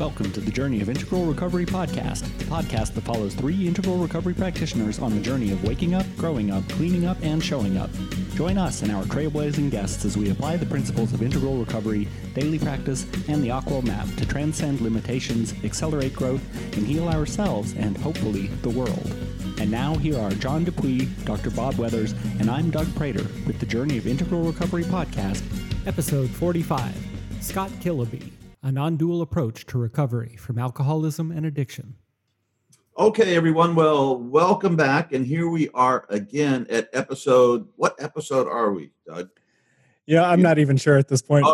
Welcome to the Journey of Integral Recovery podcast, the podcast that follows three integral recovery practitioners on the journey of waking up, growing up, cleaning up, and showing up. Join us and our trailblazing guests as we apply the principles of integral recovery, daily practice, and the AQAL map to transcend limitations, accelerate growth, and heal ourselves and hopefully the world. And now here are John Dupuy, Dr. Bob Weathers, and I'm Doug Prater with the Journey of Integral Recovery podcast, episode 45 Scott Kiloby a non dual approach to recovery from alcoholism and addiction. Okay, everyone. Well, welcome back. And here we are again at episode. What episode are we, Doug? Yeah, I'm not even sure at this point.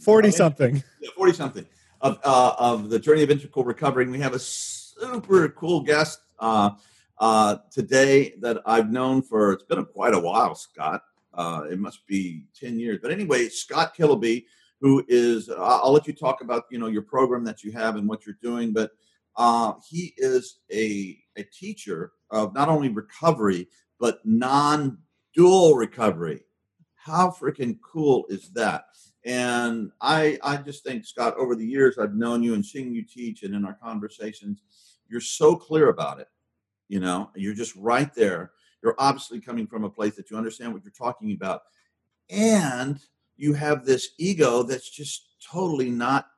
40 something. Yeah, 40 something of, uh, of the journey of integral recovery. And we have a super cool guest uh, uh, today that I've known for, it's been a, quite a while, Scott. Uh, it must be 10 years. But anyway, Scott Kiloby who is I'll let you talk about you know your program that you have and what you're doing, but uh, he is a a teacher of not only recovery but non-dual recovery. How freaking cool is that? And I I just think Scott, over the years I've known you and seeing you teach and in our conversations, you're so clear about it. You know, you're just right there. You're obviously coming from a place that you understand what you're talking about. And you have this ego that's just totally not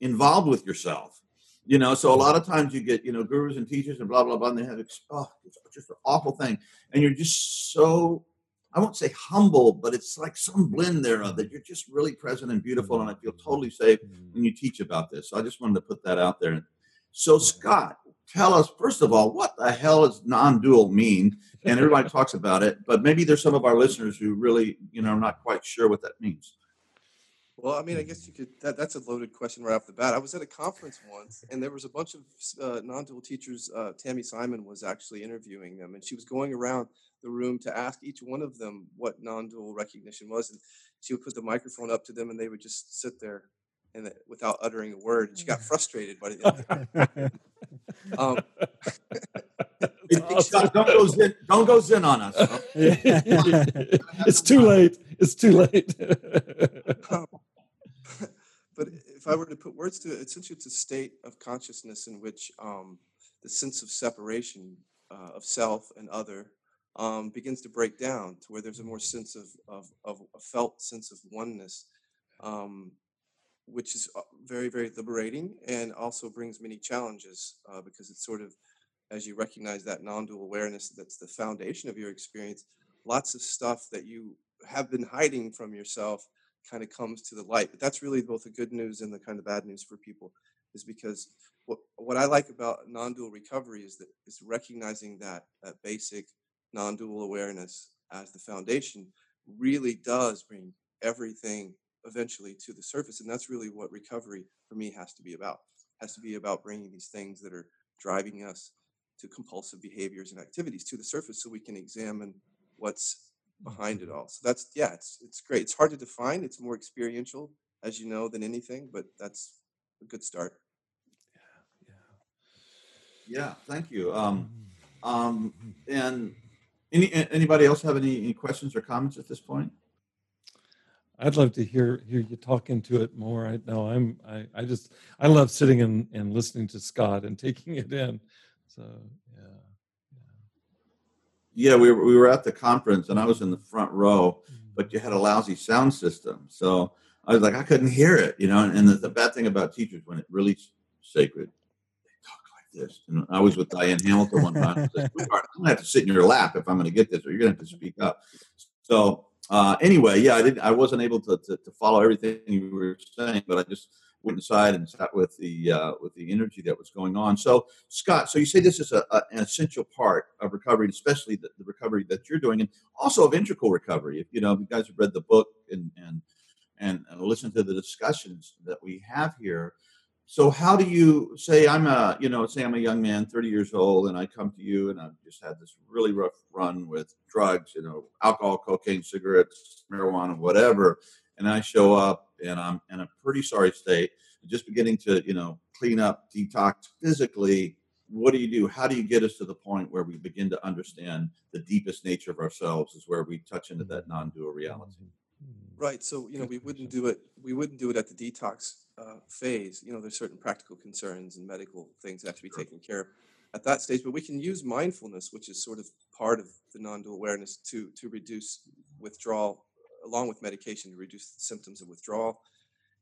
involved with yourself. You know, so a lot of times you get, you know, gurus and teachers and blah, blah, blah, and they have, oh, it's just an awful thing. And you're just so, I won't say humble, but it's like some blend there of that you're just really present and beautiful. And I feel totally safe mm-hmm. when you teach about this. So I just wanted to put that out there. So, Scott, tell us, first of all, what the hell does non dual mean? and everybody talks about it, but maybe there's some of our listeners who really, you know, are not quite sure what that means. Well, I mean, I guess you could. That, that's a loaded question right off the bat. I was at a conference once, and there was a bunch of uh, non-dual teachers. Uh, Tami Simon was actually interviewing them, and she was going around the room to ask each one of them what non-dual recognition was, and she would put the microphone up to them, and they would just sit there and that, without uttering a word. And she got frustrated by the um, awesome. don't go zen, don't go zen on us. it's too late. It's too late. Um, but if I were to put words to it, essentially it's a state of consciousness in which um, the sense of separation uh, of self and other um, begins to break down to where there's a more sense of, of, of a felt sense of oneness um, which is uh, very, very liberating and also brings many challenges uh, because it's sort of, as you recognize that non dual awareness that's the foundation of your experience, lots of stuff that you have been hiding from yourself kind of comes to the light. But that's really both the good news and the kind of bad news for people, is because what, what I like about non dual recovery is that is recognizing that, that basic non dual awareness as the foundation really does bring everything eventually to the surface and that's really what recovery for me has to be about. It has to be about bringing these things that are driving us to compulsive behaviors and activities to the surface so we can examine what's behind it all. So that's yeah it's it's great. It's hard to define. It's more experiential as you know than anything but that's a good start. Yeah yeah. Yeah thank you. Um um and any anybody else have any, any questions or comments at this point I'd love to hear hear you talk into it more. I know I'm I, I just I love sitting and, and listening to Scott and taking it in. So yeah. Yeah, yeah we were, we were at the conference and I was in the front row, mm-hmm. but you had a lousy sound system. So I was like, I couldn't hear it, you know. And, and the, the bad thing about teachers when it really sacred, they talk like this. And I was with Diane Hamilton one time. I'm gonna have to sit in your lap if I'm gonna get this, or you're gonna have to speak up. So uh, anyway, yeah, I didn't. I wasn't able to, to, to follow everything you were saying, but I just went inside and sat with the uh, with the energy that was going on. So, Scott, so you say this is a, a, an essential part of recovery, especially the, the, recovery that you're doing, and also of integral recovery. If you know, if you guys have read the book and and and, listen to the discussions that we have here, so how do you say i'm a you know say i'm a young man 30 years old and i come to you and i've just had this really rough run with drugs you know alcohol cocaine cigarettes marijuana whatever and i show up and i'm in a pretty sorry state just beginning to you know clean up detox physically. What do you do? How do you get us to the point where we begin to understand the deepest nature of ourselves is where we touch into that mm-hmm. non-dual reality? Mm-hmm. Right so you know we wouldn't do it we wouldn't do it at the detox uh, phase, you know, there's certain practical concerns and medical things that have to be taken care of at that stage. But we can use mindfulness, which is sort of part of the non-dual awareness, to to reduce withdrawal, along with medication, to reduce symptoms of withdrawal.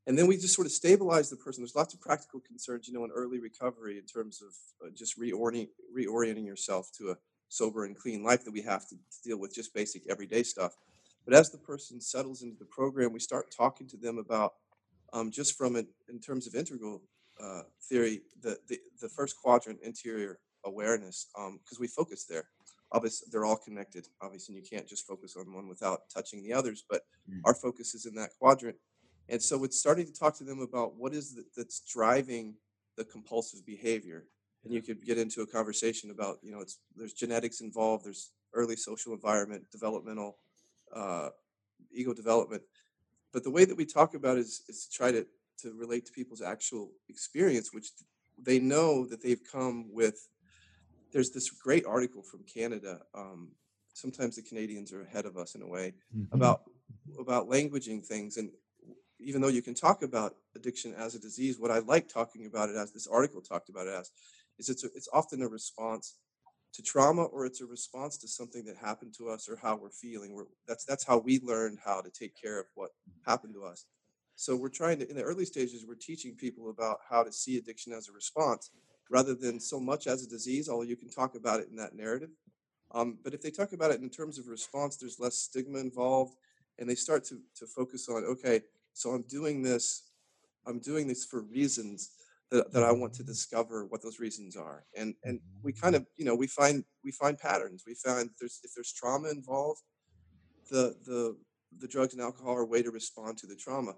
And then we just sort of stabilize the person. There's lots of practical concerns, you know, in early recovery in terms of uh, just reorienting reorienting yourself to a sober and clean life that we have to, to deal with just basic everyday stuff. But as the person settles into the program, we start talking to them about um, just from it in terms of integral uh, theory, the, the, the first quadrant, interior awareness, because um, we focus there. Obviously, they're all connected. Obviously, you can't just focus on one without touching the others, but mm. our focus is in that quadrant. And so it's starting to talk to them about what is it that's driving the compulsive behavior. And you could get into a conversation about, you know, it's there's genetics involved, there's early social environment, developmental, uh, ego development. But the way that we talk about it is, is to try to to relate to people's actual experience, which they know that they've come with. There's this great article from Canada. Um, sometimes the Canadians are ahead of us in a way mm-hmm. about about languaging things. And even though you can talk about addiction as a disease, what I like talking about it as this article talked about it as is it's a, it's often a response to trauma or it's a response to something that happened to us or how we're feeling. We're, that's that's how we learned how to take care of what happened to us. So we're trying to, in the early stages, we're teaching people about how to see addiction as a response rather than so much as a disease, although you can talk about it in that narrative. Um, but if they talk about it in terms of response, there's less stigma involved, and they start to, to focus on, okay, so I'm doing this, I'm doing this for reasons that, that I mm-hmm. want to discover what those reasons are. And and mm-hmm. we kind of, you know, we find we find patterns. We find there's if there's trauma involved, the the the drugs and alcohol are a way to respond to the trauma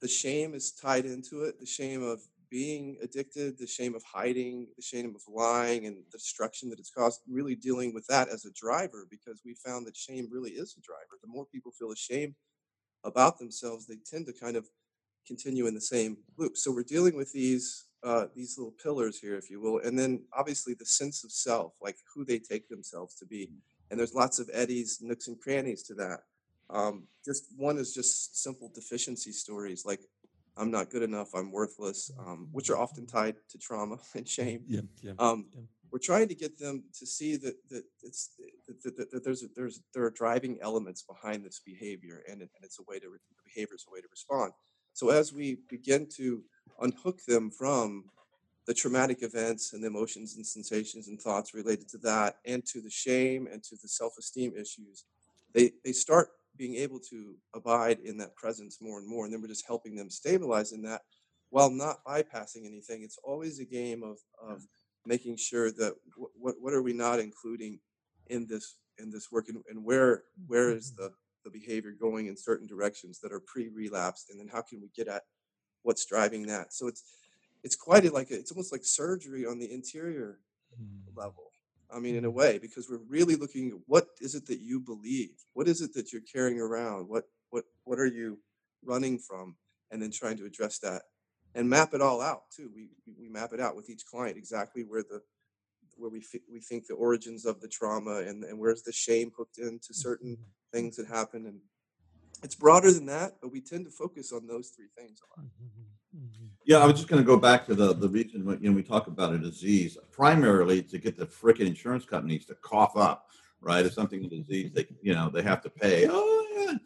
the shame is tied into it the shame of being addicted the shame of hiding the shame of lying and the destruction that it's caused really dealing with that as a driver because we found that shame really is a driver the more people feel ashamed about themselves they tend to kind of continue in the same loop so we're dealing with these uh, these little pillars here if you will and then obviously the sense of self like who they take themselves to be and there's lots of eddies nooks and crannies to that um, just one is just simple deficiency stories like I'm not good enough, I'm worthless, um, which are often tied to trauma and shame. Yeah, yeah, um, yeah. We're trying to get them to see that that it's that, that, that there's there's there are driving elements behind this behavior, and, and it's a way to the behavior is a way to respond. So as we begin to unhook them from the traumatic events and the emotions and sensations and thoughts related to that, and to the shame and to the self-esteem issues, they they start being able to abide in that presence more and more. And then we're just helping them stabilize in that while not bypassing anything. It's always a game of, of mm. making sure that what, what are we not including in this in this work and, and where where is mm-hmm. the, the behavior going in certain directions that are pre-relapsed and then how can we get at what's driving that so it's it's quite a, like a, it's almost like surgery on the interior hmm. level I mean, in a way, because we're really looking at what is it that you believe? What is it that you're carrying around? What what what are you running from? And then trying to address that and map it all out too. We we map it out with each client exactly where the where we f- we think the origins of the trauma and and where's the shame hooked into certain mm-hmm. things that happen and it's broader than that, but we tend to focus on those three things a lot. Mm-hmm. mm-hmm. Yeah, I was just going to go back to the the reason when you know we talk about a disease primarily to get the frickin' insurance companies to cough up, right? If something a disease, they you know they have to pay. Oh yeah, the,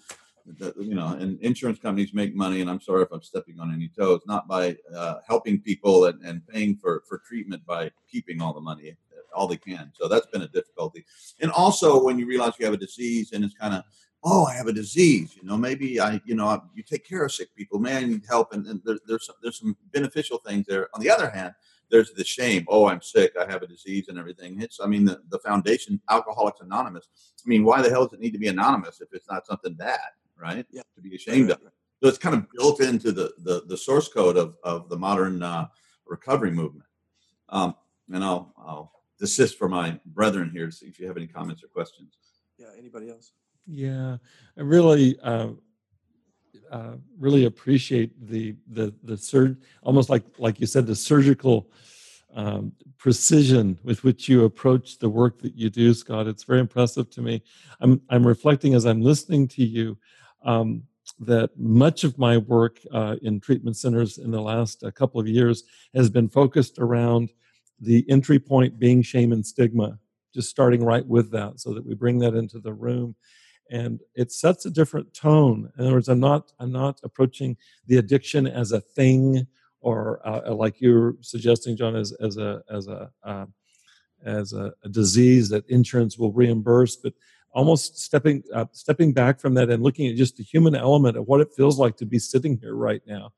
you know, and insurance companies make money. And I'm sorry if I'm stepping on any toes, not by uh, helping people and, and paying for for treatment by keeping all the money all they can. So that's been a difficulty. And also when you realize you have a disease and it's kind of oh, I have a disease. You know, maybe I, you know, you take care of sick people. Man, I need help, and, and there, there's some, there's some beneficial things there. On the other hand, there's the shame. Oh, I'm sick. I have a disease and everything. It's, I mean, the, the foundation, Alcoholics Anonymous. I mean, why the hell does it need to be anonymous if it's not something bad, right? Yeah. To be ashamed of. So it's kind of built into the the, the source code of of the modern uh, recovery movement. Um, and I'll I'll desist for my brethren here to see if you have any comments or questions. Yeah. Anybody else? Yeah, I really, uh, uh, really appreciate the the the surge, almost like like you said, the surgical um, precision with which you approach the work that you do, Scott. It's very impressive to me. I'm I'm reflecting as I'm listening to you. Um, that much of my work uh, in treatment centers in the last uh, couple of years has been focused around the entry point being shame and stigma, just starting right with that so that we bring that into the room. And it sets a different tone. In other words, I'm not I'm not approaching the addiction as a thing or uh, like you're suggesting, John, as as a as a uh, as a, a, disease that insurance will reimburse, but almost stepping uh, stepping back from that and looking at just the human element of what it feels like to be sitting here right now.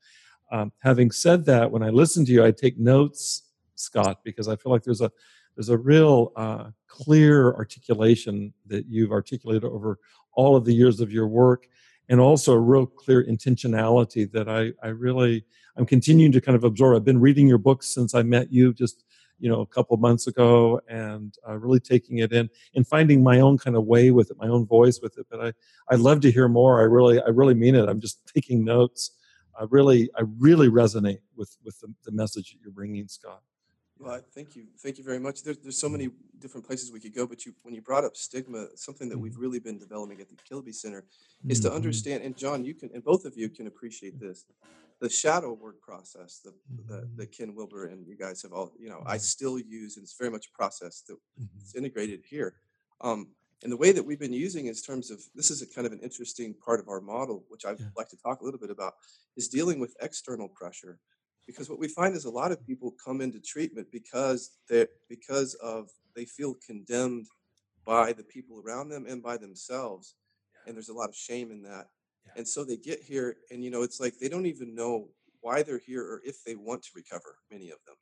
Um, having said that, when I listen to you, I take notes, Scott, because I feel like there's a there's a real uh, clear articulation that you've articulated over all of the years of your work, and also a real clear intentionality that I I really I'm continuing to kind of absorb. I've been reading your books since I met you just you know a couple months ago and uh, really taking it in and finding my own kind of way with it my own voice with it but i i love to hear more. I really i really mean it. I'm just taking notes. I really i really resonate with with the, the message that you're bringing scott. Well thank you. Thank you very much. There's, there's so many different places we could go but you when you brought up stigma something that we've mm-hmm. really been developing at the Kiloby center is to mm-hmm. understand and john you can and both of you can appreciate this the shadow work process the, the, the mm-hmm. ken wilber and you guys have all you know i mm-hmm. still use and it's very much a process that it's integrated here um, and the way that we've been using in terms of this is a kind of an interesting part of our model which i'd yeah. like to talk a little bit about is dealing with external pressure because what we find is a lot of people come into treatment because they because of they feel condemned by the people around them and by themselves and there's a lot of shame in that and so they get here, and you know, it's like they don't even know why they're here or if they want to recover, many of them.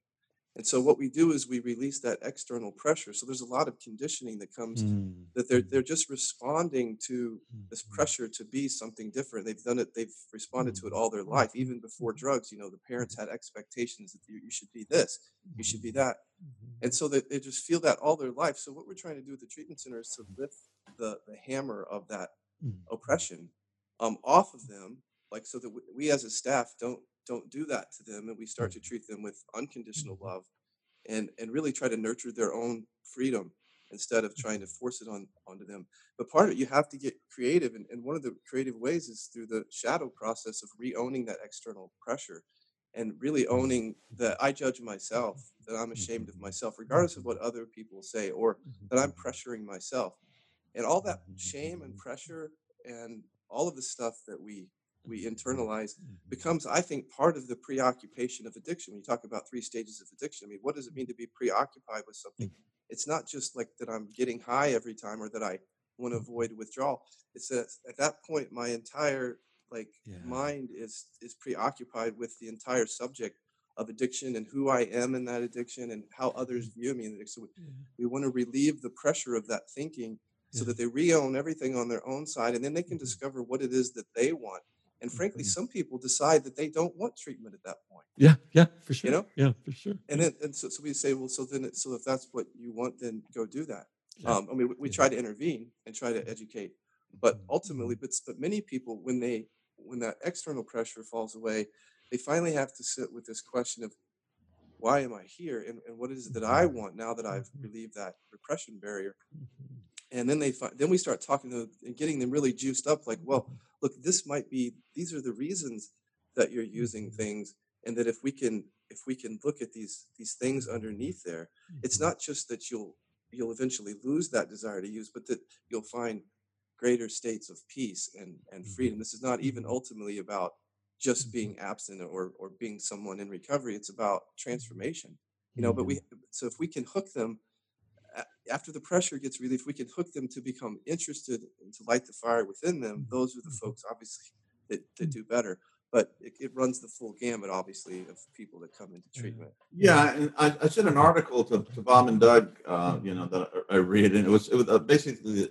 And so what we do is we release that external pressure. So there's a lot of conditioning that comes mm. that they're they're just responding to this mm-hmm. pressure to be something different. They've done it, they've responded to it all their life, even before mm-hmm. drugs. You know, the parents had expectations that you, you should be this, you should be that. Mm-hmm. And so they, they just feel that all their life. So what we're trying to do at the treatment center is to lift the, the hammer of that oppression um, off of them, like so that we as a staff don't don't do that to them, and we start to mm-hmm. treat them with unconditional mm-hmm. love, and and really try to nurture their own freedom instead of trying to mm-hmm. force it on onto them. But part of it, you have to get creative, and, and one of the creative ways is through the shadow process of re-owning that external pressure, and really owning that I judge myself, that I'm ashamed of myself, regardless of what other people say, or that I'm pressuring myself, and all that shame and pressure and all of the stuff that we we internalize mm-hmm. becomes i think part of the preoccupation of addiction when you talk about three stages of addiction i mean what does it mean to be preoccupied with something mm-hmm. it's not just like that i'm getting high every time or that i want to mm-hmm. avoid withdrawal it's that at that point my entire like yeah. mind is is preoccupied with the entire subject of addiction and who i am in that addiction and how others view me in addiction we, we want to relieve the pressure of that thinking so that they re-own everything on their own side and then they can mm-hmm. discover what it is that they want and frankly mm-hmm. some people decide that they don't want treatment at that point. Yeah yeah for sure. you know? Yeah for sure. And then and so, so we say well so then it, so if that's what you want then go do that. Yeah. um, i mean we, we try to intervene and try to educate but mm-hmm. ultimately but, but many people when they when that external pressure falls away they finally have to sit with this question of why am i here? And, and what is it that i want now that i've relieved that repression barrier and then they find then we start talking to them and getting them really juiced up like well look this might be these are the reasons that you're using mm-hmm. things and that if we can if we can look at these these things underneath there it's mm-hmm. not just that you'll you'll eventually lose that desire to use but that you'll find greater states of peace and and mm-hmm. freedom this is not even ultimately about just being absent or or being someone in recovery it's about transformation you know but we so if we can hook them after the pressure gets relief, we can hook them to become interested and to light the fire within them. Mm-hmm. Those are the folks, obviously, that, that do better. But it, it runs the full gamut, obviously, of people that come into treatment. Yeah, and I, I sent an article to, to Bob and Doug, uh, you know, that I read, and it was it was uh, basically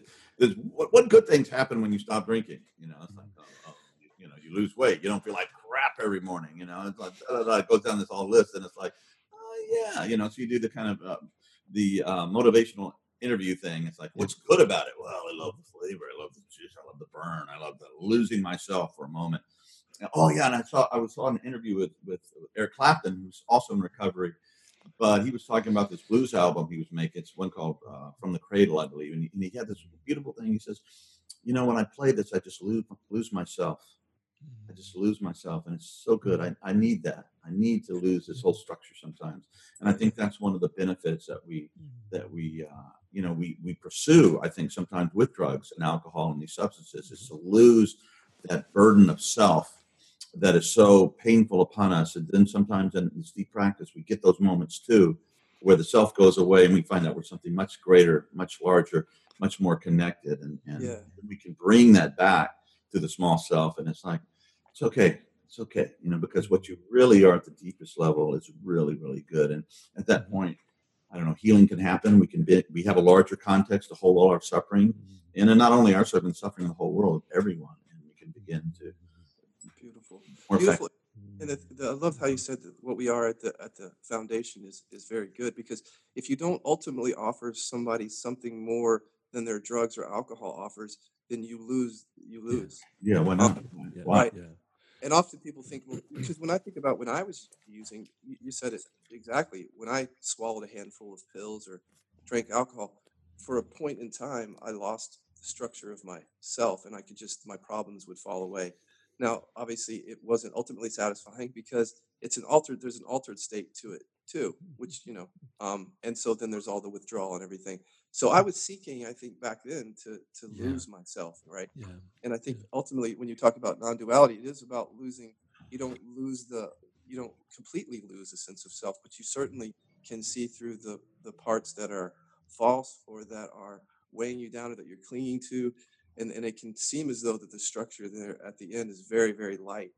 what, what good things happen when you stop drinking. You know, it's like oh, oh, you know you lose weight, you don't feel like crap every morning. You know, it's like it goes down this whole list, and it's like, oh yeah, you know, so you do the kind of uh, the uh, motivational interview thing. It's like, what's good about it? Well, I love the flavor. I love the juice. I love the burn. I love the losing myself for a moment. And, oh yeah, and I saw I was saw an interview with with Eric Clapton, who's also in recovery, but he was talking about this blues album he was making. It's one called uh, From the Cradle, I believe, and he, and he had this beautiful thing. He says, you know, when I play this, I just lose lose myself. I just mm. lose myself, and it's so good. I, I need that. I need to lose this whole structure sometimes, and I think that's one of the benefits that we mm. that we uh, you know we we pursue. I think sometimes with drugs and alcohol and these substances is mm-hmm. to lose that burden of self that is so painful upon us, and then sometimes in this deep practice we get those moments too, where the self goes away and we find out we're something much greater, much larger, much more connected, and and Yeah. we can bring that back to the small self, and it's like it's okay it's okay you know because what you really are at the deepest level is really really good and at that mm-hmm. point i don't know healing can happen we can be we have a larger context to hold all our suffering in and not only our suffering suffering in the whole world everyone and we can begin to mm-hmm. Beautiful. more Beautiful. effective And the, the, I love how you said that what we are at the at the foundation is is very good because if you don't ultimately offer somebody something more than their drugs or alcohol offers, then you lose you lose. yeah why not Yeah. why Right. Yeah. And often people think, well, because when I think about when I was using, you, you said it exactly. When I swallowed a handful of pills or drank alcohol, for a point in time, I lost the structure of myself, and I could just my problems would fall away. Now, obviously, it wasn't ultimately satisfying because it's an altered. There's an altered state to it too, which you know, um, and so then there's all the withdrawal and everything. So I was seeking, I think, back then to to Yeah. lose myself, right? Yeah. And I think ultimately, when you talk about non-duality, it is about losing. You don't lose the. You don't completely lose a sense of self, but you certainly can see through the the parts that are false or that are weighing you down or that you're clinging to, and and it can seem as though that the structure there at the end is very very light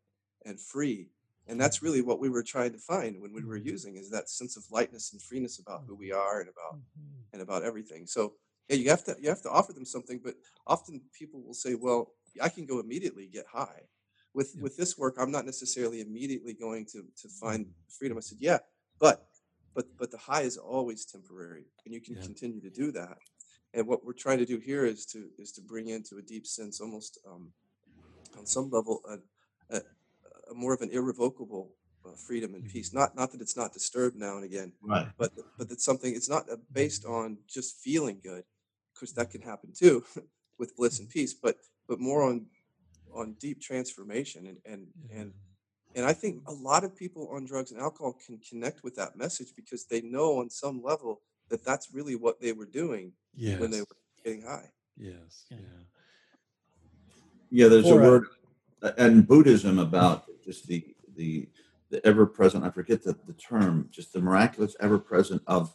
and free. And hmm. that's really what we were trying to find when we were mm-hmm. using is that sense of lightness and freeness about who we are and about mm-hmm. and about everything. So yeah, you have to you have to offer them something, but often people will say, "Well, I can go immediately get high." With Yeah. with this work, I'm not necessarily immediately going to to find mm-hmm. freedom. I said, "Yeah, but but but the high is always temporary, and you can Yeah. continue to do that." And what we're trying to do here is to is to bring into a deep sense, almost um, on some level, a, a, a more of an irrevocable uh, freedom and peace. Not not that it's not disturbed now and again, right but th- but it's something it's not uh, based on just feeling good because that can happen too with bliss and peace but but more on on deep transformation and and and and i think a lot of people on drugs and alcohol can connect with that message because they know on some level that that's really what they were doing Yes. when they were getting high Yes. Yeah. Yeah. yeah there's For, a word in buddhism about just the the the ever present i forget the, the term just the miraculous ever present of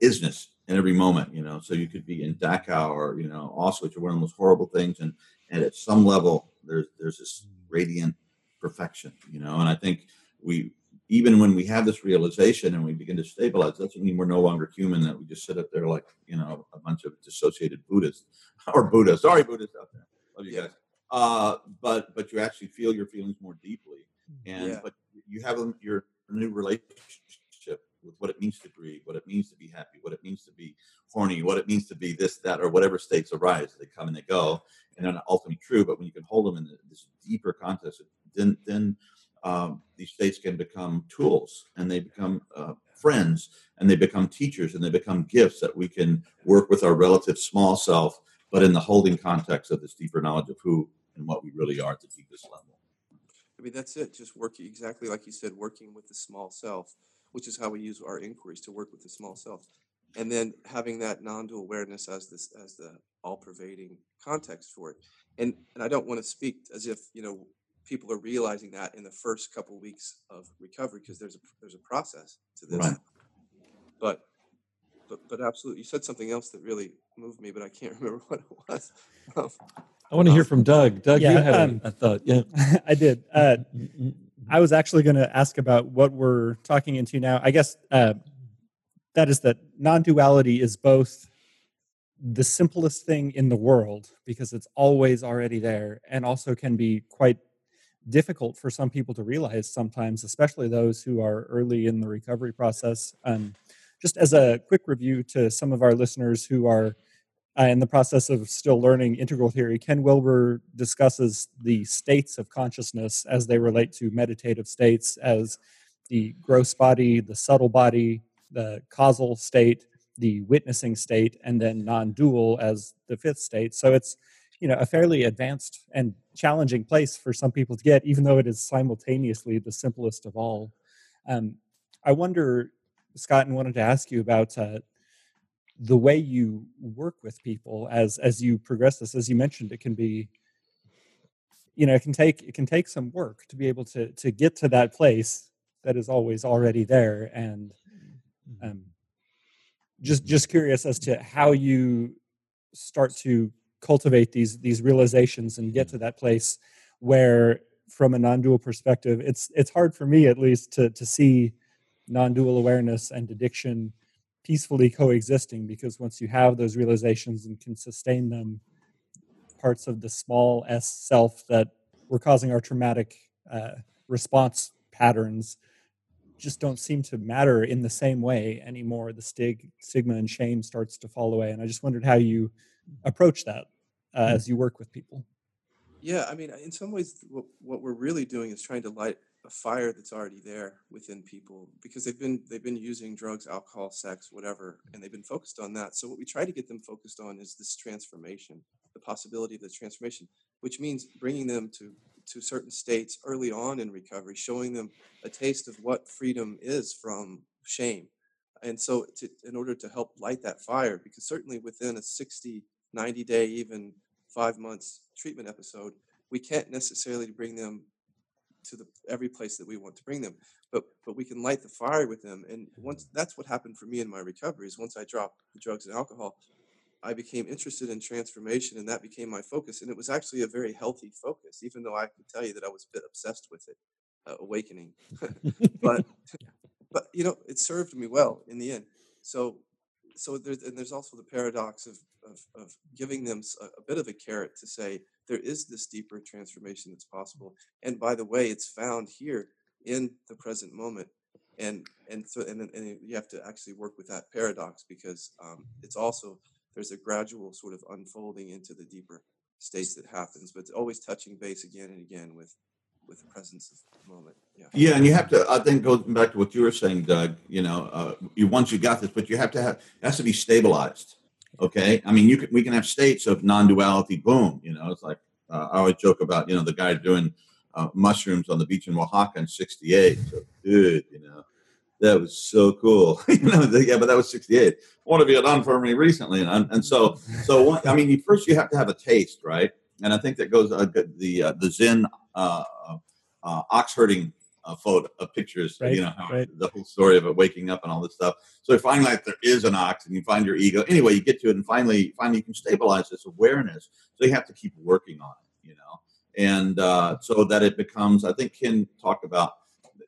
isness in every moment you know? So you could be in dachau or you know auschwitz or one of those horrible things and and at some level there's there's this radiant perfection you know? And i think we even when we have this realization and we begin to stabilize doesn't mean we're no longer human that we just sit up there like you know a bunch of dissociated buddhists. Or buddhists sorry buddhists out there. Love you guys uh but but you actually feel your feelings more deeply and Yeah. but you have a, your new relationship with what it means to grieve, what it means to be happy, what it means to be horny, what it means to be this, that, or whatever states arise. They come and they go, and they're not ultimately true. But when you can hold them in this deeper context, then then um, these states can become tools, and they become uh, friends, and they become teachers, and they become gifts that we can work with our relative small self, but in the holding context of this deeper knowledge of who and what we really are at the deepest level. i mean that's it just working exactly like you said working with the small self which is how we use our inquiries to work with the small self and then having that non-dual awareness as this as the all-pervading context for it and and i don't want to speak as if you know people are realizing that in the first couple weeks of recovery because there's a there's a process to this Right. but but but absolutely you said something else that really moved me but i can't remember what it was um, I want to hear from Doug. Doug, Yeah, you had a- um, a thought. Yeah. I did. Uh, I was actually going to ask about what we're talking into now. I guess uh, that is that non duality is both the simplest thing in the world because it's always already there and also can be quite difficult for some people to realize sometimes, especially those who are early in the recovery process. Um, just as a quick review to some of our listeners who are uh, in the process of still learning integral theory, Ken Wilber discusses the states of consciousness as they relate to meditative states as the gross body, the subtle body, the causal state, the witnessing state, and then non dual as the fifth state. So it's you know a fairly advanced and challenging place for some people to get even though it is simultaneously the simplest of all um, i wonder scott and wanted to ask you about uh, the way you work with people as as you progress this as you mentioned it can be you know it can take it can take some work to be able to to get to that place that is always already there and Mm-hmm. um, just just curious as to how you start to cultivate these these realizations and get to that place where from a non-dual perspective it's it's hard for me at least to to see non-dual awareness and addiction peacefully coexisting because once you have those realizations and can sustain them parts of the small s self that were causing our traumatic uh, response patterns just don't seem to matter in the same way anymore. The stig, stigma and shame starts to fall away, and I just wondered how you approach that uh, Hmm. as you work with people. Yeah, I mean, in some ways, what, what we're really doing is trying to light a fire that's already there within people because they've been they've been using drugs, alcohol, sex, whatever, mm. and they've been focused on that. So what we try to get them focused on is this transformation, the possibility of the transformation, which means bringing them to to certain states early on in recovery, showing them a taste of what freedom is from shame. And so, to, in order to help light that fire, because certainly within a 60, 90 day, even five months treatment episode, we can't necessarily bring them to the every place that we want to bring them but but we can light the fire with them and once that's what happened for me in my recovery is once i dropped the drugs and alcohol i became interested in transformation and that became my focus and it was actually a very healthy focus even though i could tell you that i was a bit obsessed with it uh, awakening. But but you know it served me well in the end. So so there's and there's also the paradox of of, of giving them a bit of a carrot to say there is this deeper transformation that's possible. And by the way it's found here in the present moment. And and so and, and you have to actually work with that paradox because um, it's also there's a gradual sort of unfolding into the deeper states that happens but it's always touching base again and again with with the presence of the moment yeah Yeah, and you have to. I think goes back to what you were saying, Doug. You know, uh, you once you got this, but you have to have it has to be stabilized. Okay, I mean, you can we can have states of non-duality. Boom, you know, it's like uh, I always joke about you know the guy doing uh, mushrooms on the beach in Oaxaca in '68. So, dude, you know, that was so cool. you know, the- yeah, but that was '68. One of you had done for me recently, and and so so one, I mean, you, first you have to have a taste, right? And I think that goes uh, the uh, the Zen uh, uh, ox herding uh, photo uh, pictures. Right, you know, how, right. the whole story of it waking up and all this stuff. So you find like there is an ox, and you find your ego. Anyway, you get to it, and finally, finally, you can stabilize this awareness. So you have to keep working on it, you know, and uh, so that it becomes. I think Ken talked about.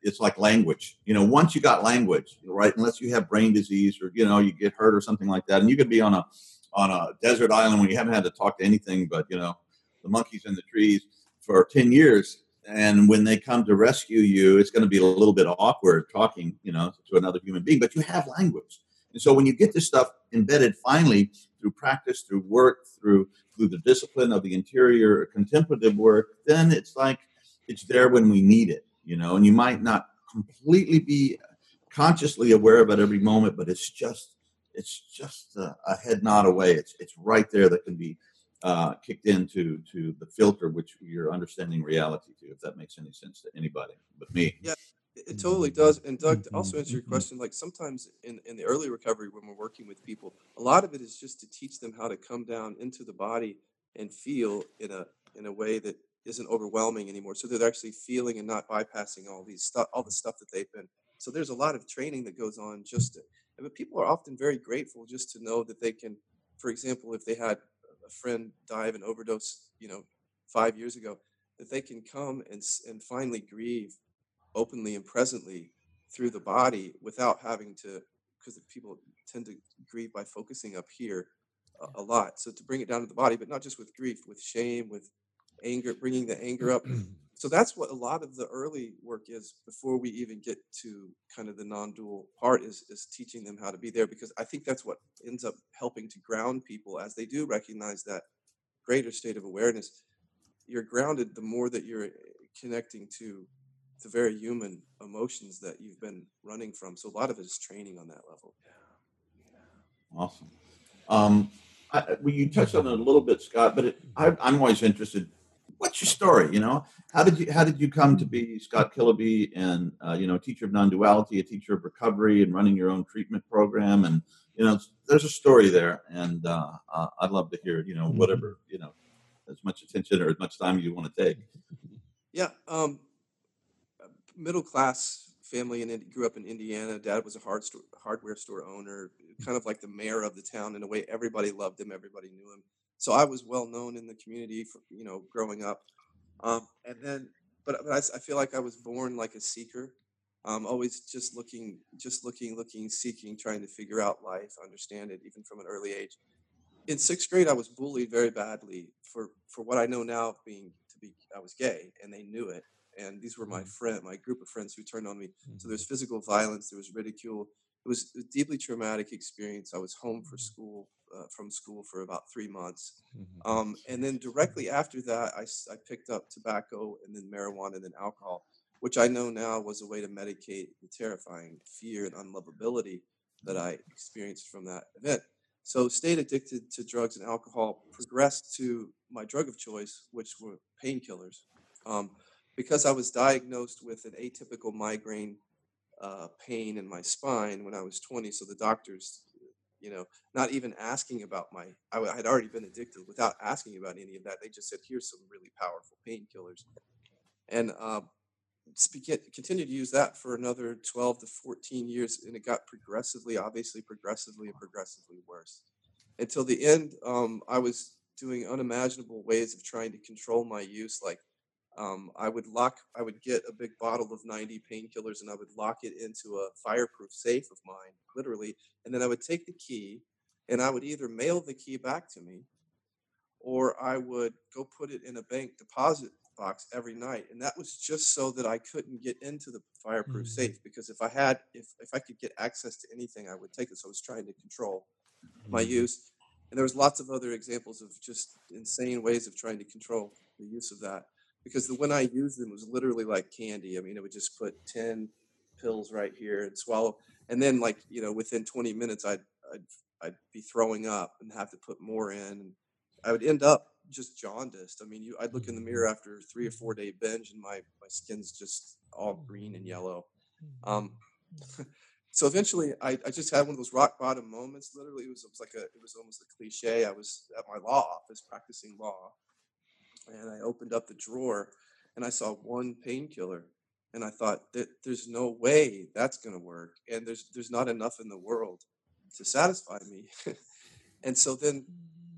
It's like language, you know. Once you got language, right? Unless you have brain disease or you know you get hurt or something like that, and you could be on a on a desert island when you haven't had to talk to anything but you know the monkeys in the trees for 10 years and when they come to rescue you it's going to be a little bit awkward talking you know to another human being but you have language. And so when you get this stuff embedded finally through practice through work through through the discipline of the interior contemplative work then it's like it's there when we need it you know and you might not completely be consciously aware of it every moment but it's just it's just a, a head nod away. It's it's right there that can be uh, kicked into to the filter which you're understanding reality to, if that makes any sense to anybody but me. It, it totally does. And Doug, to also answer your question, like sometimes in, in the early recovery when we're working with people, a lot of it is just to teach them how to come down into the body and feel in a in a way that isn't overwhelming anymore. So they're actually feeling and not bypassing all these stuff, all the stuff that they've been. So there's a lot of training that goes on just to, but people are often very grateful just to know that they can, for example, if they had friend die of an overdose, you know, five years ago, that they can come and and finally grieve openly and presently through the body without having to because people tend to grieve by focusing up here a, a lot. So to bring it down to the body but not just with grief with shame with anger bringing the anger up so that's what a lot of the early work is before we even get to kind of the non-dual part is is teaching them how to be there because i think that's what ends up helping to ground people as they do recognize that greater state of awareness you're grounded the more that you're eh, connecting to the very human emotions that you've been running from so a lot of it is training on that level Awesome. Um, I, well, you touched on it a little bit, Scott, but it, I, I'm always interested. What's your story? You know, how did you how did you come to be Scott Kiloby and uh, you know, teacher of non-duality, a teacher of recovery, and running your own treatment program? And you know, there's a story there, and uh, uh, I'd love to hear. You know, Mm-hmm. whatever you know, as much attention or as much time you want to take. Yeah, um, middle class family and Indi- grew up in Indiana. Dad was a hard store, hardware store owner, kind of like the mayor of the town in a way. Everybody loved him, everybody knew him. So I was well known in the community, for, you know, growing up. Um, and then, but, but I, I feel like I was born like a seeker. Um, always just looking, just looking, looking, seeking, trying to figure out life, understand it, even from an early age. In sixth grade, I was bullied very badly for for what I know now being to be I was gay, and they knew it. And these were my friend, my group of friends who turned on me. So there's physical violence, there was ridicule. It was a deeply traumatic experience. I was home for school, uh, from school for about three months. Um, and then directly after that, I picked up tobacco and then marijuana and then alcohol, which I know now was a way to medicate the terrifying fear and unlovability that I experienced from that event. So stayed addicted to drugs and alcohol, progressed to my drug of choice, which were painkillers. Um, because I was diagnosed with an atypical migraine uh, pain in my spine when I was 20, so the doctors, you know, not even asking about my, I had already been addicted without asking about any of that. They just said, here's some really powerful painkillers. And uh, continued to use that for another 12 to 14 years, and it got progressively, obviously, progressively and progressively worse. Until the end, um, I was doing unimaginable ways of trying to control my use, like um, I would lock, I would get a big bottle of 90 painkillers and I would lock it into a fireproof safe of mine, literally. And then I would take the key and I would either mail the key back to me or I would go put it in a bank deposit box every night. And that was just so that I couldn't get into the fireproof safe because if I had, if, if I could get access to anything, I would take it. So I was trying to control my use. And there was lots of other examples of just insane ways of trying to control the use of that because the when I used them was literally like candy. I mean, it would just put 10 pills right here and swallow. And then like, you know, within 20 minutes, I'd, I'd, I'd be throwing up and have to put more in. And I would end up just jaundiced. I mean, you, I'd look in the mirror after three or four day binge and my, my skin's just all green and yellow. Um, so eventually I, I just had one of those rock bottom moments. Literally, it was, it was like a, it was almost a cliche. I was at my law office practicing law and I opened up the drawer and I saw one painkiller and I thought that there's no way that's going to work and there's there's not enough in the world to satisfy me. and so then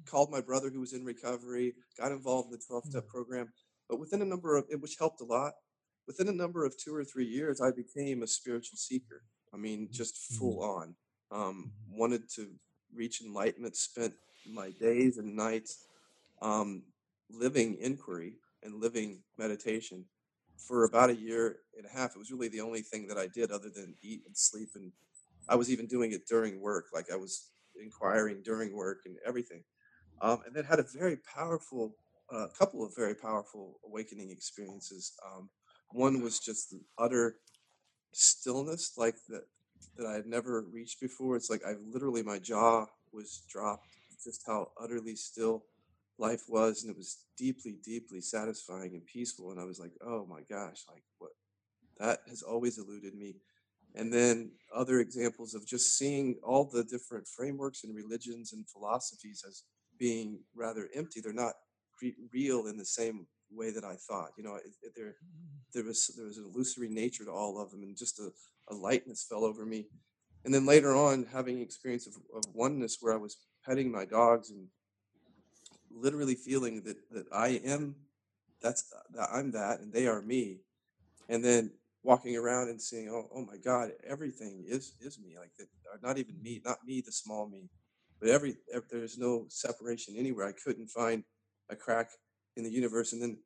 called my brother who was in recovery, got involved in the 12 step program, but within a number of which helped a lot. Within a number of 2 or 3 years I became a spiritual seeker. I mean just full on. Um wanted to reach enlightenment, spent my days and nights um living inquiry and living meditation for about a year and a half. It was really the only thing that I did other than eat and sleep. And I was even doing it during work, like I was inquiring during work and everything. Um, and then had a very powerful, a uh, couple of very powerful awakening experiences. Um, one was just the utter stillness, like that that I had never reached before. It's like I literally my jaw was dropped, just how utterly still life was and it was deeply deeply satisfying and peaceful and i was like oh my gosh like what? That has always eluded me. And then other examples of just seeing all the different frameworks and religions and philosophies as being rather empty. They're not re- real in the same way that i thought you know there mm-hmm. there was there was an illusory nature to all of them and just a, a lightness fell over me. And then later on having experience of, of oneness where i was petting my dogs and literally feeling that that I am that's that I'm that and they are me. And then walking around and seeing oh, oh my god everything is is me like that not even me not me the small me but every, ev there's no separation anywhere. I couldn't find a crack in the universe. And then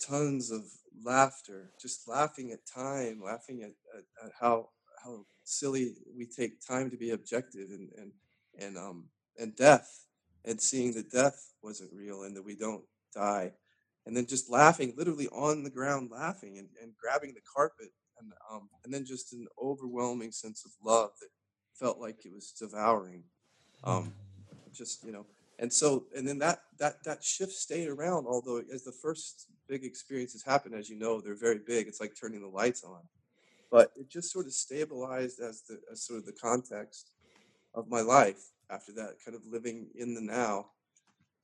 tons of laughter just laughing at time laughing at, at, at how how silly we take time to be objective and and and um and death and seeing that death wasn't real and that we don't die. And then just laughing literally on the ground laughing and, and grabbing the carpet and um and then just an overwhelming sense of love that felt like it was devouring um just you know. And so and then that that that shift stayed around although as the first big experiences happen as you know they're very big it's like turning the lights on. But it just sort of stabilized as the as sort of the context of my life after that kind of living in the now.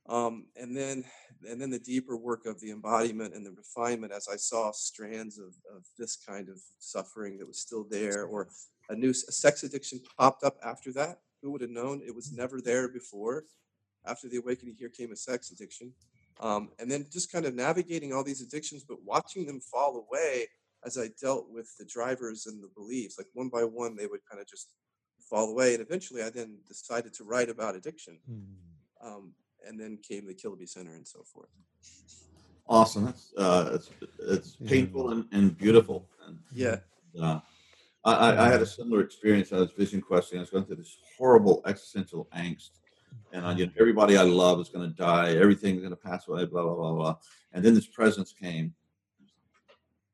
Um, and then and then the deeper work of the embodiment and the refinement as i saw strands of, of this kind of suffering that was still there or a new a sex addiction popped up after that. Who would have known? It was never there before. After the awakening here came a sex addiction. Um, and then just kind of navigating all these addictions but watching them fall away as i dealt with the drivers and the beliefs. Like one by one they would kind of just fall away and eventually i then decided to write about addiction um, and then came the Kiloby Center and so forth. Awesome. That's uh, it's it's painful and, and beautiful. And Yeah, uh, I, I- I had a similar experience. I was vision questing. I was going through this horrible existential angst, and I, you know, everybody I love is going to die. Everything's going to pass away. Blah blah blah blah. And then this presence came,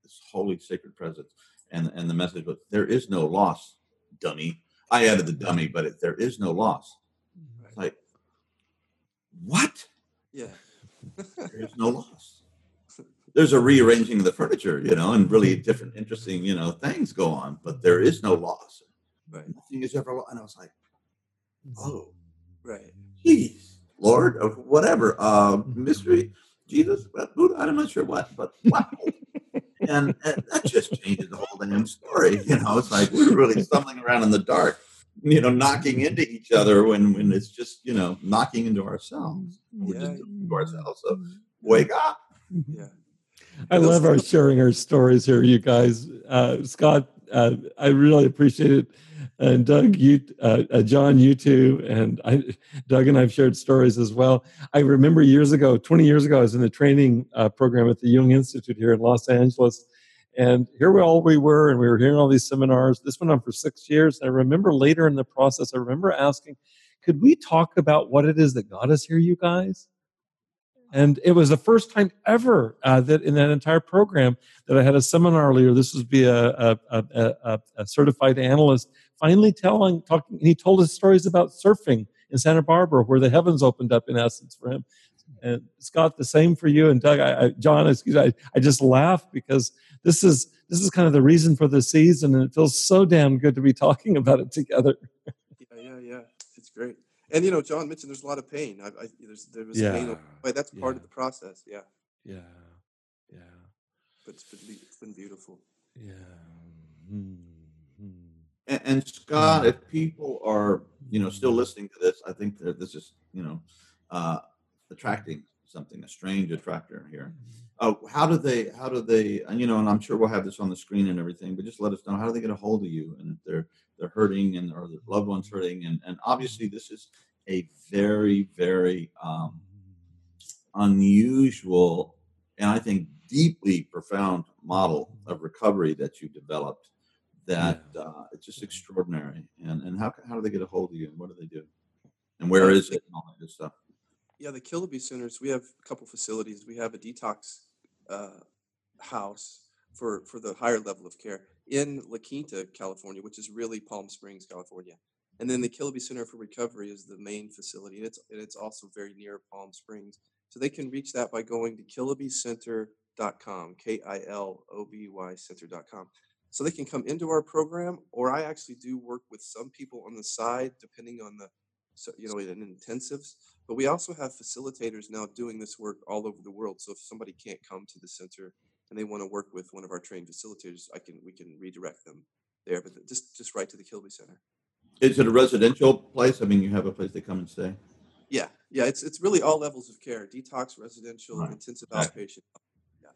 this holy sacred presence, and and the message was, "There is no loss, dummy." I added the dummy, but it, there is no loss. It's like, what? yeah, There's no loss. There's a rearranging of the furniture, you know, and really different, interesting, you know, things go on, but there is no loss. right, Nothing is ever lost. And I was like, oh, right. geez, Lord, or whatever, uh, mystery, Jesus, Buddha, I'm not sure what, but wow. and, and that just changes the whole damn story. You know, it's like we're really stumbling around in the dark, you know, knocking into each other when, when it's just, you know, knocking into ourselves. We're Yeah. just doing to ourselves. So wake up. Yeah, I Those love our sharing our stories here, you guys. Uh, Scott, uh, I really appreciate it. And Doug, you, uh, uh, John, you too. And I, Doug and I've shared stories as well. I remember years ago, 20 years ago, I was in the training uh, program at the Jung Institute here in Los Angeles. And here we all we were, and we were hearing all these seminars. This went on for six years. I remember later in the process, I remember asking, could we talk about what it is that got us here, you guys? And it was the first time ever uh, that in that entire program that I had a seminar earlier. This was be a, a, a, a, a certified analyst finally telling, talking, and he told us stories about surfing in Santa Barbara where the heavens opened up in essence for him. And Scott, the same for you and Doug. I, I, John, excuse me, I, I just laugh because this is this is kind of the reason for the season, and it feels so damn good to be talking about it together. yeah, yeah, yeah. It's great. And you know, John mentioned there's a lot of pain. I, I there's there was pain, Yeah, but that's part yeah. of the process. Yeah, Yeah, yeah, but it's been it's been beautiful. yeah. Hmm, hmm. And, and Scott, if people are, you know, still listening to this, I think that this is, you know, uh, attracting something, a strange attractor here. Oh, how do they, how do they, and you know, and I'm sure we'll have this on the screen and everything, but just let us know, how do they get a hold of you? And if they're, they're hurting and, or their loved ones hurting. And, and obviously this is a very, very, um, unusual and I think deeply profound model of recovery that you developed that uh, it's just extraordinary. And and how how do they get a hold of you and what do they do? And where is it and all that good stuff? Yeah, the Kiloby Centers. We have a couple facilities. We have a detox uh, house for for the higher level of care in La Quinta, California, which is really Palm Springs, California. And then the Kiloby Center for Recovery is the main facility, and it's and it's also very near Palm Springs. So they can reach that by going to kilobycenter.com, K I L O B Y center.com. So they can come into our program, or I actually do work with some people on the side, depending on the, so, you know, in intensives. But we also have facilitators now doing this work all over the world. So if somebody can't come to the center and they want to work with one of our trained facilitators, I can we can redirect them there. But just just right to the Kiloby Center. Is it a residential place? I mean, you have a place they come and stay. Yeah, yeah. It's it's really all levels of care: detox, residential, Right. intensive outpatient. Yeah.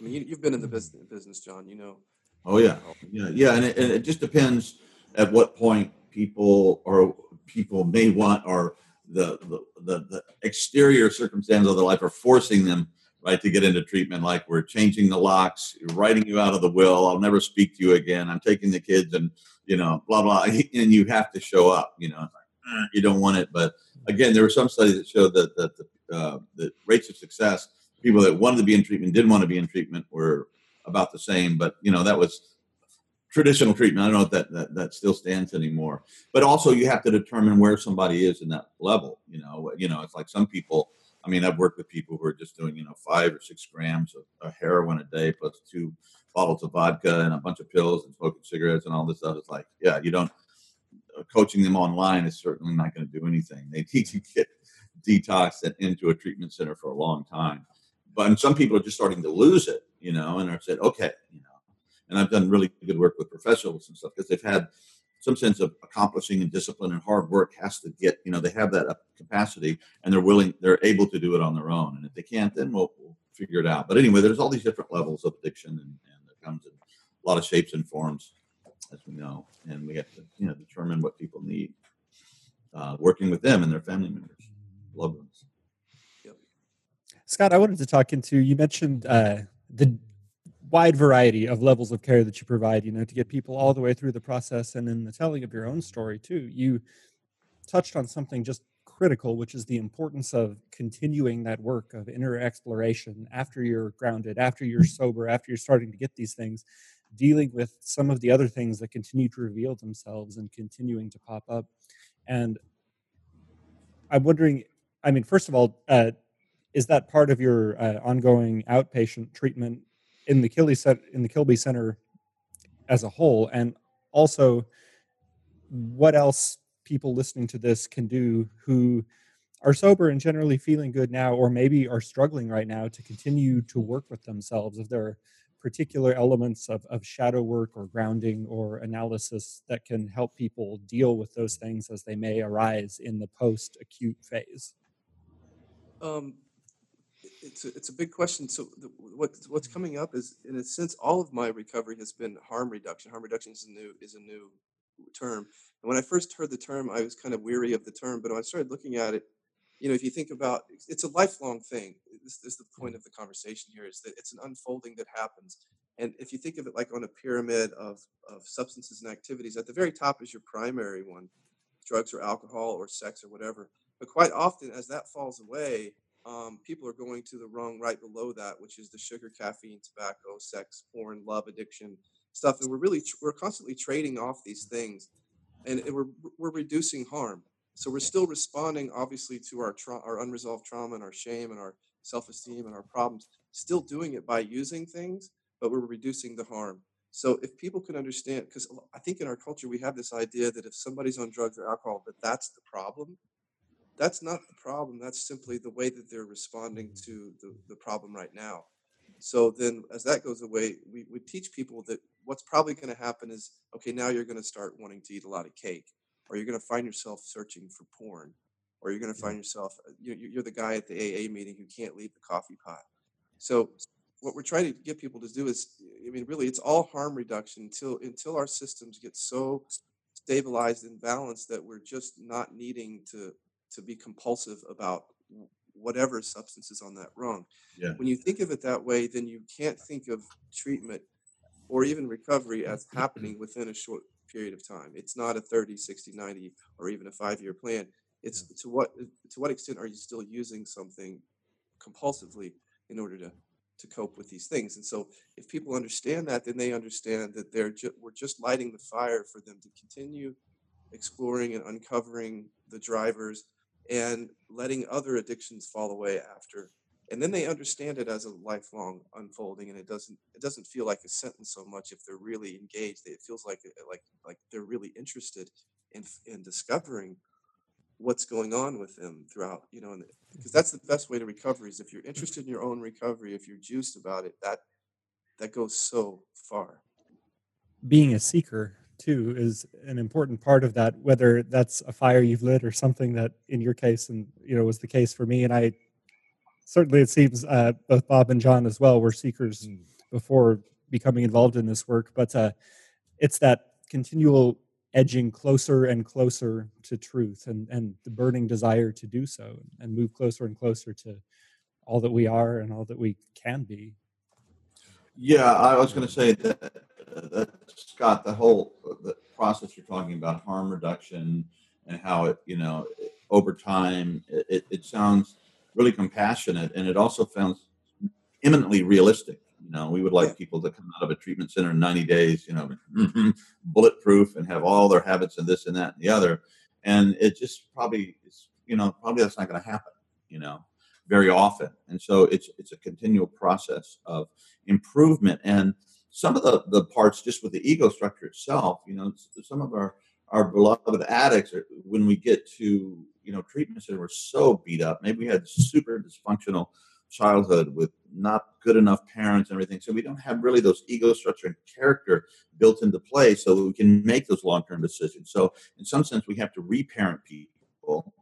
I mean, you, you've been in the business, business, John. You know. Oh yeah, yeah, yeah, and it, and it just depends at what point people or people may want or the the, the, the exterior circumstances of their life are forcing them right to get into treatment. Like we're changing the locks, writing you out of the will. I'll never speak to you again. I'm taking the kids and you know blah blah, and you have to show up. You know, like, "Eh, you don't want it, but again, there were some studies that showed that that the, uh, the rates of success, people that wanted to be in treatment didn't want to be in treatment were about the same. But you know, that was traditional treatment. I don't know if that, that that still stands anymore. But also, you have to determine where somebody is in that level. You know, you know, it's like some people. I mean, I've worked with people who are just doing you know five or six grams of, of heroin a day plus two bottles of vodka and a bunch of pills and smoking cigarettes and all this stuff. It's like, yeah, you don't. Uh, coaching them online is certainly not going to do anything. They need to get detoxed and into a treatment center for a long time. But some people are just starting to lose it, you know, and are said, okay, you know, and I've done really good work with professionals and stuff because they've had some sense of accomplishing and discipline and hard work has to get you know they have that capacity and they're willing they're able to do it on their own. And if they can't then we'll, we'll figure it out. But anyway there's all these different levels of addiction and, and it comes in a lot of shapes and forms as we know. And we have to you know determine what people need uh, working with them and their family members loved ones. Scott i wanted to talk into you mentioned uh, the wide variety of levels of care that you provide, you know, to get people all the way through the process and in the telling of your own story too. You touched on something just critical, which is the importance of continuing that work of inner exploration after you're grounded, after you're sober, after you're starting to get these things, dealing with some of the other things that continue to reveal themselves and continuing to pop up. And I'm wondering, I mean, first of all, uh, is that part of your uh, ongoing outpatient treatment in the Kiloby set in the Kiloby Center as a whole, and also what else people listening to this can do who are sober and generally feeling good now, or maybe are struggling right now to continue to work with themselves. If there are particular elements of, of shadow work or grounding or analysis that can help people deal with those things as they may arise in the post acute phase? Um, it's a, it's a big question. So the, what what's mm-hmm. coming up is, in a sense, all of my recovery has been harm reduction. Harm reduction is a new is a new term. And when I first heard the term, I was kind of weary of the term. But when I started looking at it, you know, if you think about, it's a lifelong thing. This is the point mm-hmm. of the conversation here: is that it's an unfolding that happens. And if you think of it like on a pyramid of of substances and activities, at the very top is your primary one, drugs or alcohol or sex or whatever. But quite often, as that falls away, um, people are going to the rung right below that, which is the sugar, caffeine, tobacco, sex, porn, love, addiction stuff. And we're really we're constantly trading off these things, and we're we're reducing harm. So we're still responding, obviously, to our tra- our unresolved trauma and our shame and our self-esteem and our problems. Still doing it by using things, but we're reducing the harm. So if people can understand, because I think in our culture we have this idea that if somebody's on drugs or alcohol, that that's the problem that's not the problem. That's simply the way that they're responding to the, the problem right now. So then, as that goes away, we, we teach people that what's probably going to happen is okay, now you're going to start wanting to eat a lot of cake, or you're going to find yourself searching for porn, or you're going to find yourself, uh, you're the guy at the AA meeting who can't leave the coffee pot. So, what we're trying to get people to do is, I mean, really, it's all harm reduction until until our systems get so stabilized and balanced that we're just not needing to to be compulsive about whatever substance is on that rung. Yeah. When you think of it that way, then you can't think of treatment or even recovery as happening within a short period of time. It's not a 30, 60, 90 or even a 5-year plan. It's to what to what extent are you still using something compulsively in order to to cope with these things. And so if people understand that, then they understand that they're ju- we're just lighting the fire for them to continue exploring and uncovering the drivers and letting other addictions fall away after and then they understand it as a lifelong unfolding and it doesn't it doesn't feel like a sentence so much if they're really engaged. It feels like uh, like like they're really interested in in discovering what's going on with them throughout you know because that's the best way to recovery is if you're mm-hmm. interested in your own recovery if you're juiced about it that that goes so far. Being a seeker too is an important part of that whether that's a fire you've lit or something that in your case and you know was the case for me and i certainly it seems uh, both bob and john as well were seekers mm. before becoming involved in this work but uh, it's that continual edging closer and closer to truth and and the burning desire to do so and move closer and closer to all that we are and all that we can be yeah i was going to say that that Scott, the whole the process you're talking about, harm reduction, and how it, you know, over time, it, it sounds really compassionate, and it also sounds eminently realistic. You know, we would like people to come out of a treatment center in 90 days, you know, bulletproof and have all their habits and this and that and the other. And it just probably is, you know, probably that's not going to happen, you know, very often. And so it's it's a continual process of improvement. And some of the, the parts just with the ego structure itself, you know, some of our our beloved addicts are, when we get to you know treatment center we're so beat up maybe we had super dysfunctional childhood with not good enough parents and everything so we don't have really those ego structure and character built into play so that we can make those long-term decisions. So in some sense we have to reparent people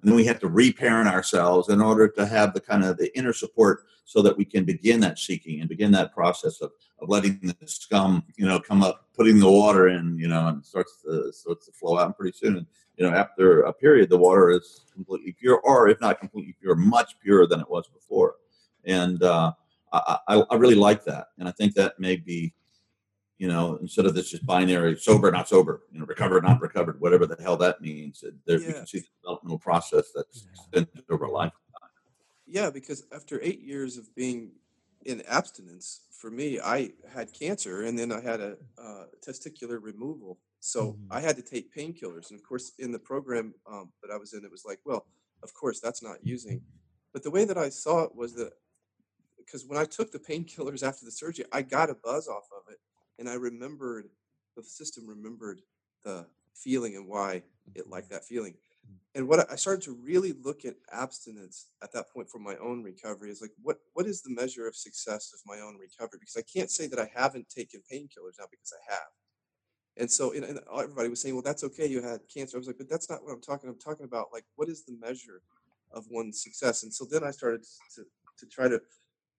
and then we have to reparent ourselves in order to have the kind of the inner support so that we can begin that seeking and begin that process of, of letting the scum you know come up putting the water in you know and starts to starts to flow out and pretty soon. You know after a period the water is completely pure or if not completely pure much purer than it was before. And uh, I, I, I really like that. And i think that may be you know instead of this just binary sober not sober you know recovered not recovered whatever the hell that means there, Yeah. can see the developmental process that's extended over a lifetime. Yeah, because after eight years of being in abstinence, for me, I had cancer and then I had a uh, testicular removal. So Mhm. I had to take painkillers. And of course, in the program um, that I was in, it was like, well, of course, that's not using. But the way that I saw it was that because when I took the painkillers after the surgery, I got a buzz off of it. And I remembered, the system remembered the feeling and why it liked that feeling and what I- I started to really look at abstinence at that point for my own recovery is like what what is the measure of success of my own recovery because I can't say that I haven't taken painkillers now because I have. And so and, and everybody was saying, well, that's okay, you had cancer. I was like, but that's not what I'm talking. I'm talking about like what is the measure of one's success? And so then I started to to try to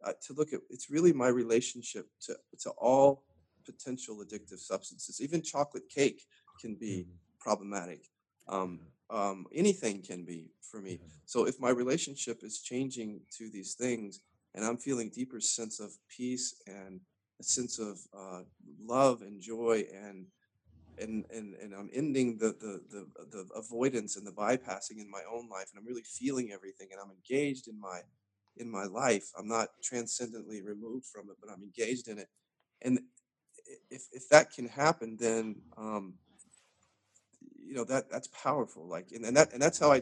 uh, to look at it's really my relationship to to all potential addictive substances. Even chocolate cake can be problematic. Um, um, anything can be for me. So if my relationship is changing to these things, and I'm feeling deeper sense of peace and a sense of uh, love and joy, and and and and I'm ending the, the the the avoidance and the bypassing in my own life, and I'm really feeling everything, and I'm engaged in my in my life. I'm not transcendently removed from it, but I'm engaged in it. And if if that can happen, then um, you know that that's powerful like and, and that and that's how I,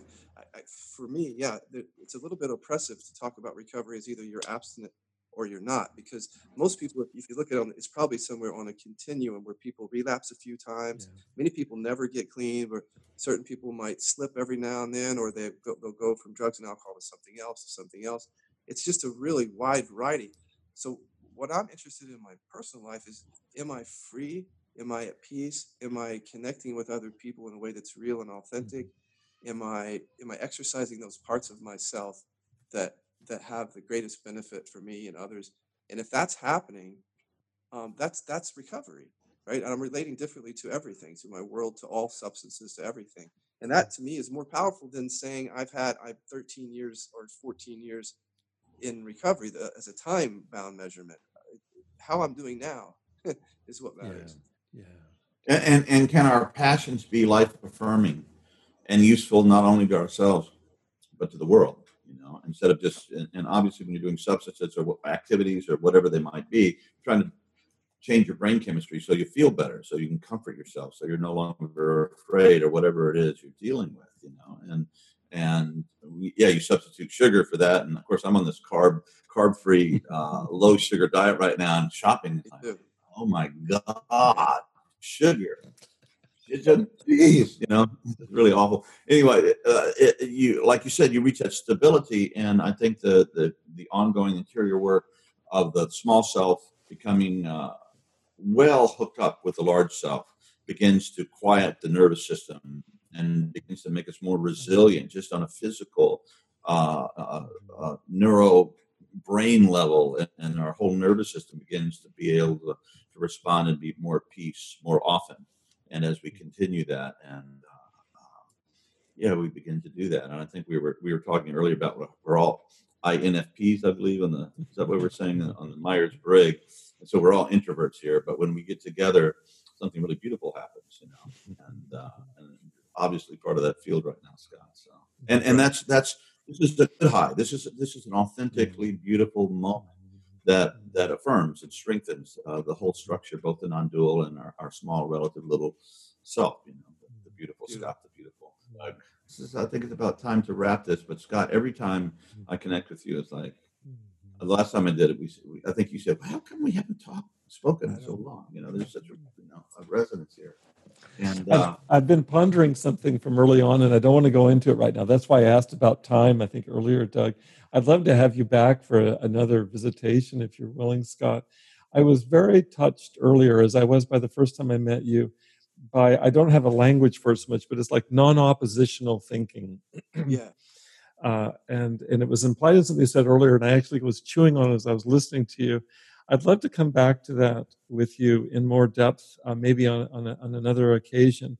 I, for me yeah it's a little bit oppressive to talk about recovery as either you're abstinent or you're not because most people if, you look at it it's probably somewhere on a continuum where people relapse a few times many people never get clean but certain people might slip every now and then or they go, they'll go from drugs and alcohol to something else to something else. It's just a really wide variety. So what i'm interested in my personal life is am i free? Am i at peace? Am i connecting with other people in a way that's real and authentic? Am i am i exercising those parts of myself that that have the greatest benefit for me and others? And if that's happening um, that's that's recovery right? And i'm relating differently to everything to my world to all substances to everything. And that to me is more powerful than saying i've had i've 13 years or 14 years in recovery the, as a time bound measurement how i'm doing now is what matters Yeah. And, and and can our passions be life affirming and useful not only to ourselves but to the world? You know, instead of just and, and obviously when you're doing substances or activities or whatever they might be, trying to change your brain chemistry so you feel better, so you can comfort yourself, so you're no longer afraid or whatever it is you're dealing with. You know, and and we, yeah, you substitute sugar for that, and of course I'm on this carb carb free uh, low sugar diet right now and shopping. Oh my god, sugar. Geez, you know, it's really awful. Anyway, uh, it, you like you said, you reach that stability, and I think the the the ongoing interior work of the small self becoming uh, well hooked up with the large self begins to quiet the nervous system and begins to make us more resilient, just on a physical, uh, uh, uh, neuro brain level, and, and our whole nervous system begins to be able to, to respond and be more at peace more often. And as we continue that, and uh, uh, yeah, we begin to do that. And I think we were we were talking earlier about we're- all INFPs, I believe, on the is that what we're saying on the Myers Briggs. And so we're all introverts here, but when we get together, something really beautiful happens, you know. And, uh, and obviously part of that field right now, Scott. So and and that's that's this is the good high. This is this is an authentically beautiful moment that that affirms and strengthens uh, the whole structure, both the non-dual and our, our small relative little self. You know, the, the beautiful Scott, the beautiful. Uh, is, I think it's about time to wrap this. But Scott, every time I connect with you, it's like the last time I did it. We, we I think you said, well, "How come we haven't talked spoken so long?" You know, there's such a you know a resonance here. And uh, I've, I've, been pondering something from early on, and I don't want to go into it right now. That's why I asked about time. I think earlier, Doug. I'd love to have you back for another visitation if you're willing, Scott. I was very touched earlier, as I was by the first time I met you, by I don't have a language for it so much, but it's like non-oppositional thinking. yeah. Uh, and and it was implied in something you said earlier, and I actually was chewing on it as I was listening to you. I'd love to come back to that with you in more depth, uh, maybe on on, a, on, another occasion.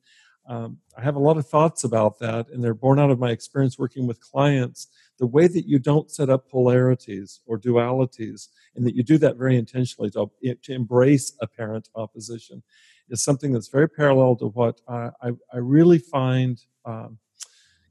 Um, I have a lot of thoughts about that, and they're born out of my experience working with clients. The way that you don't set up polarities or dualities, and that you do that very intentionally to, to embrace apparent opposition, is something that's very parallel to what I, I, I really find. Um,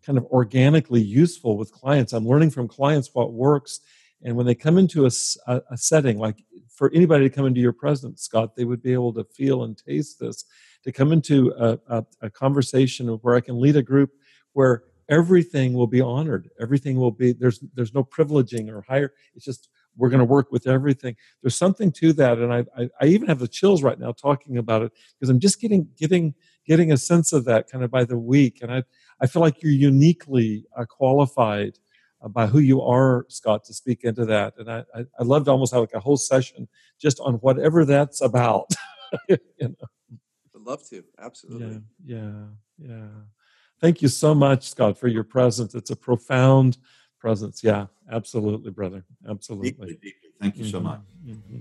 kind of organically useful with clients. I'm learning from clients what works. And when they come into a, a, a, setting, like for anybody to come into your presence, Scott, they would be able to feel and taste this. To come into a, a, a conversation where I can lead a group where everything will be honored, everything will be there's there's no privileging or higher. It's just we're going to work with everything. There's something to that, and I, I, I even have the chills right now talking about it because I'm just getting getting getting a sense of that kind of by the week, and I I feel like you're uniquely uh, qualified by who you are, Scott, to speak into that. And I, I, I love to almost have like a whole session just on whatever that's about. you know? I'd love to. Absolutely. Yeah, yeah, yeah. Thank you so much, Scott, for your presence. It's a profound presence. Yeah, absolutely, brother. Absolutely. Deeply, deeply. Thank you mm-hmm. so much. Mm-hmm.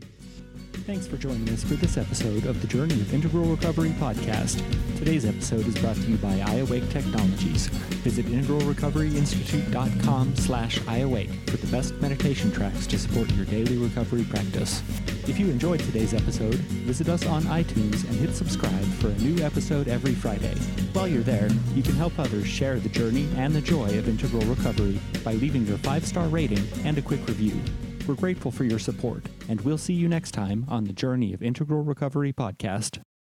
Thanks for joining us for this episode of the Journey of Integral Recovery podcast. Today's episode is brought to you by iAwake Technologies. Visit integralrecoveryinstitute.com slash iAwake for the best meditation tracks to support your daily recovery practice. If you enjoyed today's episode, visit us on iTunes and hit subscribe for a new episode every Friday. While you're there, you can help others share the journey and the joy of integral recovery by leaving your five-star rating and a quick review. We're grateful for your support, and we'll see you next time on the Journey of Integral Recovery podcast.